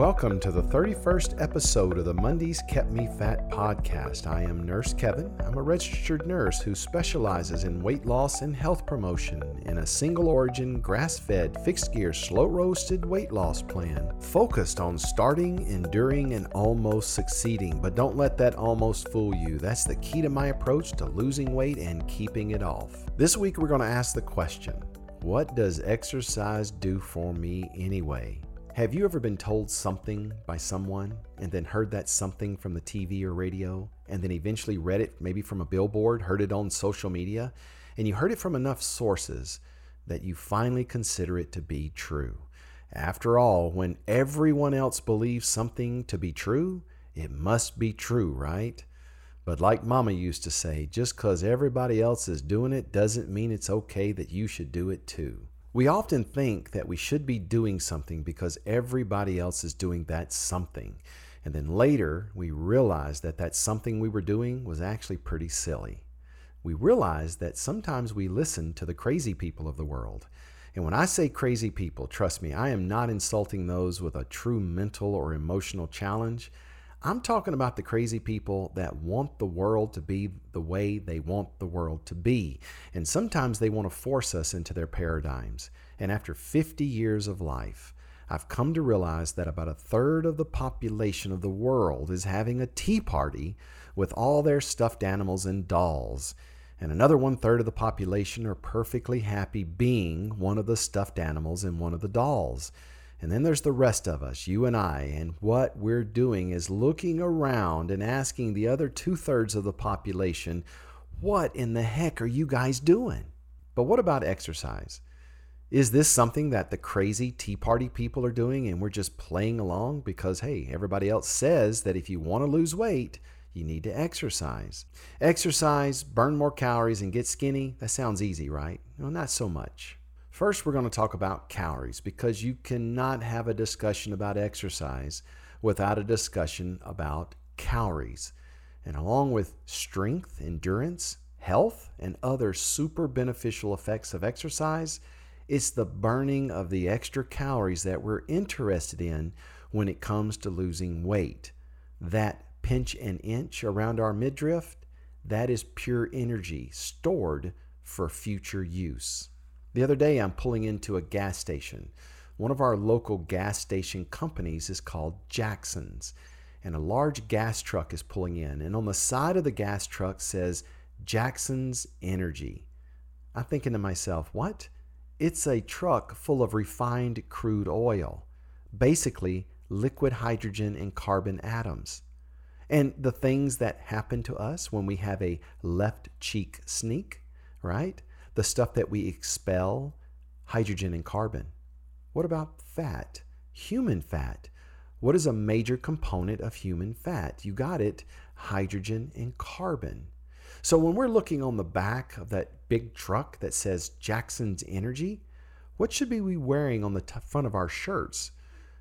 Welcome to the 31st episode of the Mondays Kept Me Fat podcast. I am Nurse Kevin. I'm a registered nurse who specializes in weight loss and health promotion in a single origin, grass fed, fixed gear, slow roasted weight loss plan focused on starting, enduring, and almost succeeding. But don't let that almost fool you. That's the key to my approach to losing weight and keeping it off. This week, we're going to ask the question What does exercise do for me anyway? Have you ever been told something by someone and then heard that something from the TV or radio and then eventually read it maybe from a billboard, heard it on social media, and you heard it from enough sources that you finally consider it to be true? After all, when everyone else believes something to be true, it must be true, right? But like Mama used to say, just because everybody else is doing it doesn't mean it's okay that you should do it too. We often think that we should be doing something because everybody else is doing that something. And then later, we realize that that something we were doing was actually pretty silly. We realize that sometimes we listen to the crazy people of the world. And when I say crazy people, trust me, I am not insulting those with a true mental or emotional challenge. I'm talking about the crazy people that want the world to be the way they want the world to be. And sometimes they want to force us into their paradigms. And after 50 years of life, I've come to realize that about a third of the population of the world is having a tea party with all their stuffed animals and dolls. And another one third of the population are perfectly happy being one of the stuffed animals and one of the dolls. And then there's the rest of us, you and I, and what we're doing is looking around and asking the other two thirds of the population, what in the heck are you guys doing? But what about exercise? Is this something that the crazy Tea Party people are doing and we're just playing along because, hey, everybody else says that if you want to lose weight, you need to exercise. Exercise, burn more calories, and get skinny. That sounds easy, right? Well, not so much. First, we're going to talk about calories because you cannot have a discussion about exercise without a discussion about calories. And along with strength, endurance, health, and other super beneficial effects of exercise, it's the burning of the extra calories that we're interested in when it comes to losing weight. That pinch and inch around our midriff, that is pure energy stored for future use. The other day, I'm pulling into a gas station. One of our local gas station companies is called Jackson's, and a large gas truck is pulling in. And on the side of the gas truck says Jackson's Energy. I'm thinking to myself, what? It's a truck full of refined crude oil, basically liquid hydrogen and carbon atoms. And the things that happen to us when we have a left cheek sneak, right? The stuff that we expel, hydrogen and carbon. What about fat? Human fat. What is a major component of human fat? You got it hydrogen and carbon. So when we're looking on the back of that big truck that says Jackson's Energy, what should we be wearing on the t- front of our shirts?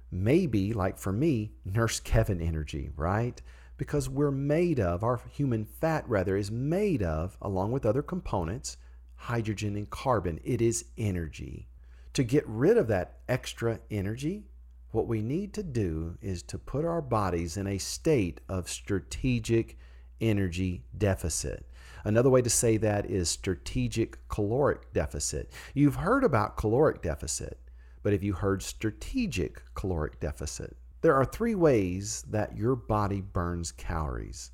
Maybe, like for me, Nurse Kevin Energy, right? Because we're made of, our human fat rather, is made of, along with other components, hydrogen, and carbon. It is energy. To get rid of that extra energy, what we need to do is to put our bodies in a state of strategic energy deficit. Another way to say that is strategic caloric deficit. You've heard about caloric deficit, but have you heard strategic caloric deficit? There are three ways that your body burns calories.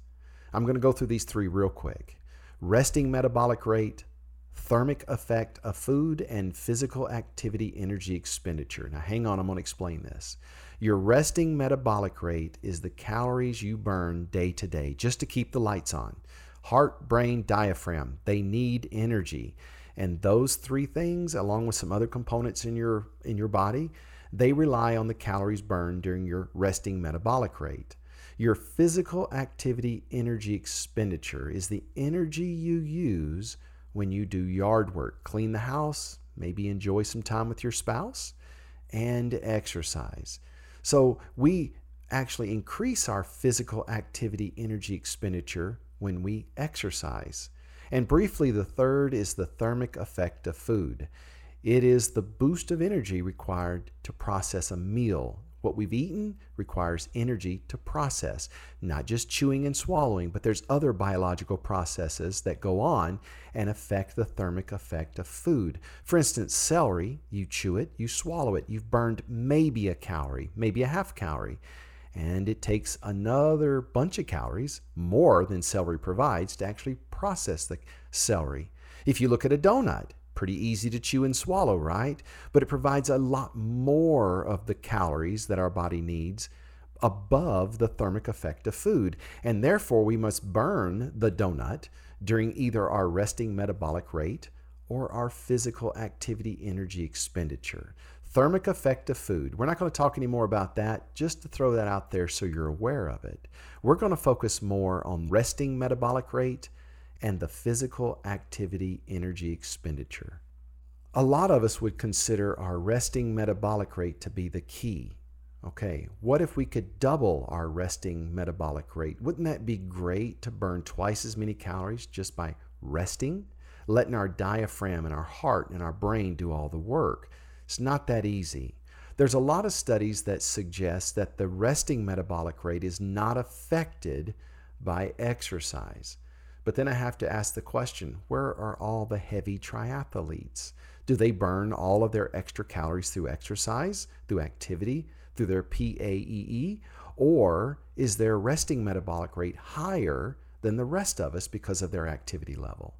I'm going to go through these three real quick resting metabolic rate, thermic effect of food and physical activity energy expenditure. Now, hang on, I'm going to explain this. Your resting metabolic rate is the calories you burn day to day just to keep the lights on. Heart, brain, diaphragm, they need energy. And those three things, along with some other components in your, in your body, they rely on the calories burned during your resting metabolic rate. Your physical activity energy expenditure is the energy you use when you do yard work, clean the house, maybe enjoy some time with your spouse, and exercise. So we actually increase our physical activity energy expenditure when we exercise. And briefly, the third is the thermic effect of food. It is the boost of energy required to process a meal, What we've eaten requires energy to process, not just chewing and swallowing, but there's other biological processes that go on and affect the thermic effect of food. For instance, celery, you chew it, you swallow it, you've burned maybe a calorie, maybe a half calorie. And it takes another bunch of calories, more than celery provides, to actually process the celery. If you look at a donut, pretty easy to chew and swallow, right? But it provides a lot more of the calories that our body needs above the thermic effect of food. And therefore, we must burn the donut during either our resting metabolic rate or our physical activity energy expenditure. Thermic effect of food. We're not going to talk any more about that, just to throw that out there so you're aware of it. We're going to focus more on resting metabolic rate and the physical activity energy expenditure. A lot of us would consider our resting metabolic rate to be the key. Okay, what if we could double our resting metabolic rate? Wouldn't that be great to burn twice as many calories just by resting? Letting our diaphragm and our heart and our brain do all the work. It's not that easy. There's a lot of studies that suggest that the resting metabolic rate is not affected by exercise. But then I have to ask the question where are all the heavy triathletes? Do they burn all of their extra calories through exercise, through activity, through their PAEE? Or is their resting metabolic rate higher than the rest of us because of their activity level?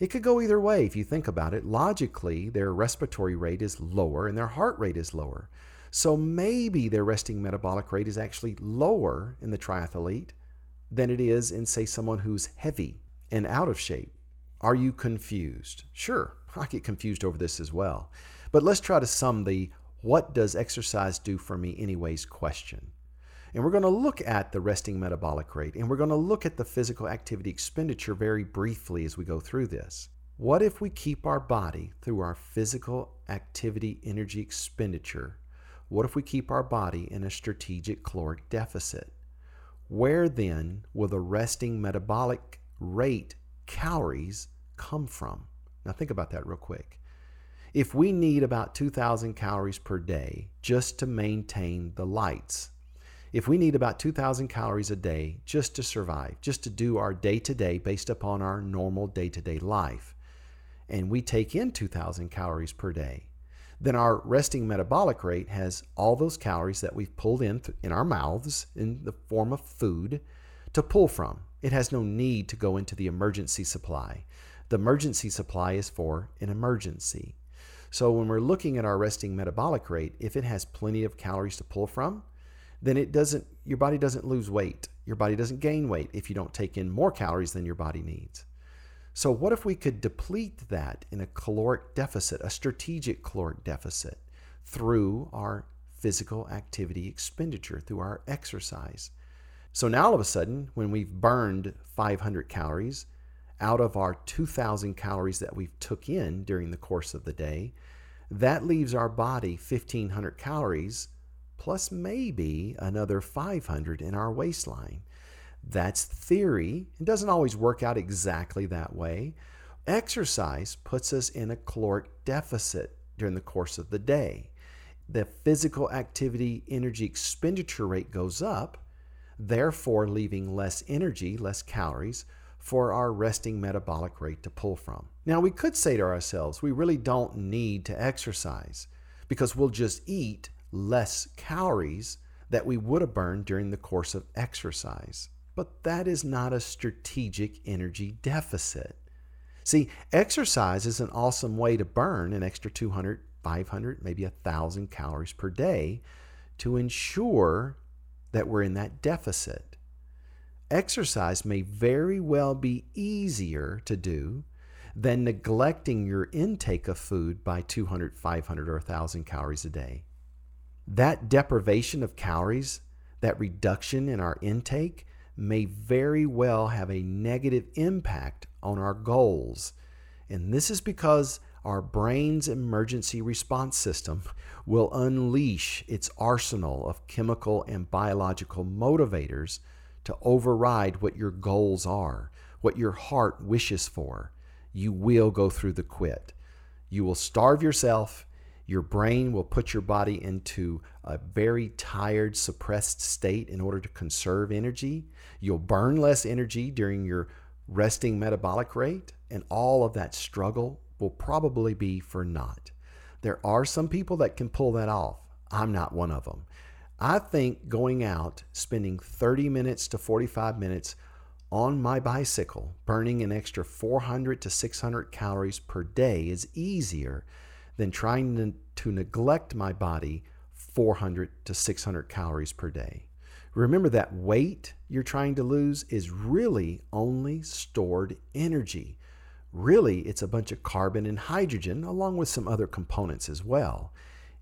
It could go either way if you think about it. Logically, their respiratory rate is lower and their heart rate is lower. So maybe their resting metabolic rate is actually lower in the triathlete than it is in, say, someone who's heavy and out of shape. Are you confused? Sure, I get confused over this as well. But let's try to sum the what does exercise do for me anyways question. And we're going to look at the resting metabolic rate and we're going to look at the physical activity expenditure very briefly as we go through this. What if we keep our body through our physical activity energy expenditure? What if we keep our body in a strategic caloric deficit? Where then will the resting metabolic rate calories come from? Now, think about that real quick. If we need about 2,000 calories per day just to maintain the lights, if we need about 2,000 calories a day just to survive, just to do our day to day based upon our normal day to day life, and we take in 2,000 calories per day, then our resting metabolic rate has all those calories that we've pulled in th- in our mouths in the form of food to pull from. It has no need to go into the emergency supply. The emergency supply is for an emergency. So when we're looking at our resting metabolic rate, if it has plenty of calories to pull from, then it doesn't your body doesn't lose weight. Your body doesn't gain weight if you don't take in more calories than your body needs. So, what if we could deplete that in a caloric deficit, a strategic caloric deficit, through our physical activity expenditure, through our exercise? So now all of a sudden, when we've burned 500 calories out of our 2,000 calories that we've took in during the course of the day, that leaves our body 1,500 calories plus maybe another 500 in our waistline. That's theory. It doesn't always work out exactly that way. Exercise puts us in a caloric deficit during the course of the day. The physical activity energy expenditure rate goes up, therefore, leaving less energy, less calories for our resting metabolic rate to pull from. Now, we could say to ourselves, we really don't need to exercise because we'll just eat less calories that we would have burned during the course of exercise. But that is not a strategic energy deficit. See, exercise is an awesome way to burn an extra 200, 500, maybe 1,000 calories per day to ensure that we're in that deficit. Exercise may very well be easier to do than neglecting your intake of food by 200, 500, or 1,000 calories a day. That deprivation of calories, that reduction in our intake, may very well have a negative impact on our goals. And this is because our brain's emergency response system will unleash its arsenal of chemical and biological motivators to override what your goals are, what your heart wishes for. You will go through the quit. You will starve yourself. Your brain will put your body into a very tired, suppressed state in order to conserve energy. You'll burn less energy during your resting metabolic rate, and all of that struggle will probably be for naught. There are some people that can pull that off. I'm not one of them. I think going out, spending 30 minutes to 45 minutes on my bicycle, burning an extra 400 to 600 calories per day is easier than trying to, to neglect my body 400 to 600 calories per day. Remember that weight you're trying to lose is really only stored energy. Really, it's a bunch of carbon and hydrogen, along with some other components as well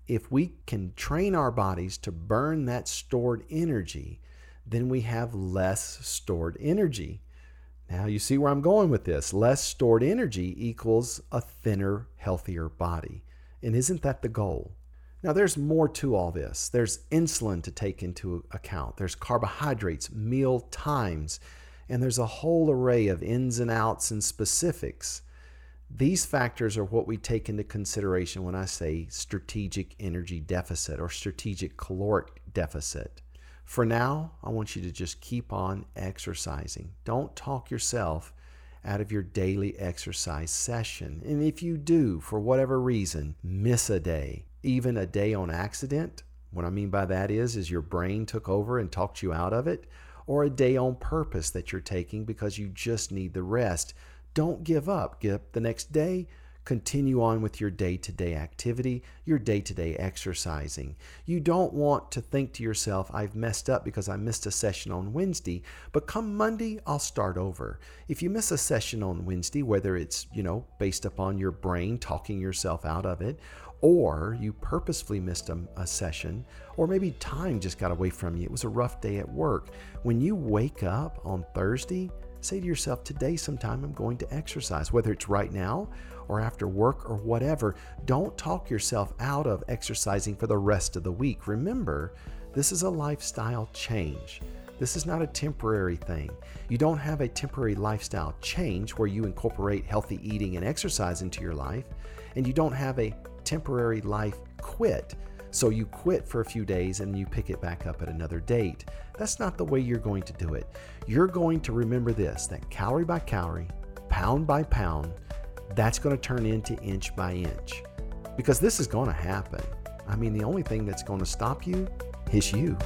if we can train our bodies to burn that stored energy, then we have less stored energy. Now, you see where I'm going with this. Less stored energy equals a thinner, healthier body. And isn't that the goal? Now, there's more to all this. There's insulin to take into account, there's carbohydrates, meal times, and there's a whole array of ins and outs and specifics. These factors are what we take into consideration when I say strategic energy deficit or strategic caloric deficit. For now, I want you to just keep on exercising. Don't talk yourself out of your daily exercise session. And if you do, for whatever reason, miss a day, even a day on accident, what I mean by that is is your brain took over and talked you out of it, or a day on purpose that you're taking because you just need the rest don't give up. Get up the next day. Continue on with your day to day activity, your day to day exercising. You don't want to think to yourself, I've messed up because I missed a session on Wednesday, but come Monday, I'll start over. If you miss a session on Wednesday, whether it's, you know, based upon your brain talking yourself out of it, or you purposefully missed a, a, session, or maybe time just got away from you. It was a rough day at work. When you wake up on Thursday, Say to yourself, today sometime I'm going to exercise, whether it's right now or after work or whatever. Don't talk yourself out of exercising for the rest of the week. Remember, this is a lifestyle change. This is not a temporary thing. You don't have a temporary lifestyle change where you incorporate healthy eating and exercise into your life, and you don't have a temporary life quit so you quit for a few days and you pick it back up at another date. That's not the way you're going to do it. You're going to remember this that calorie by calorie, pound by pound, that's going to turn into inch by inch. Because this is going to happen. I mean, the only thing that's going to stop you is you.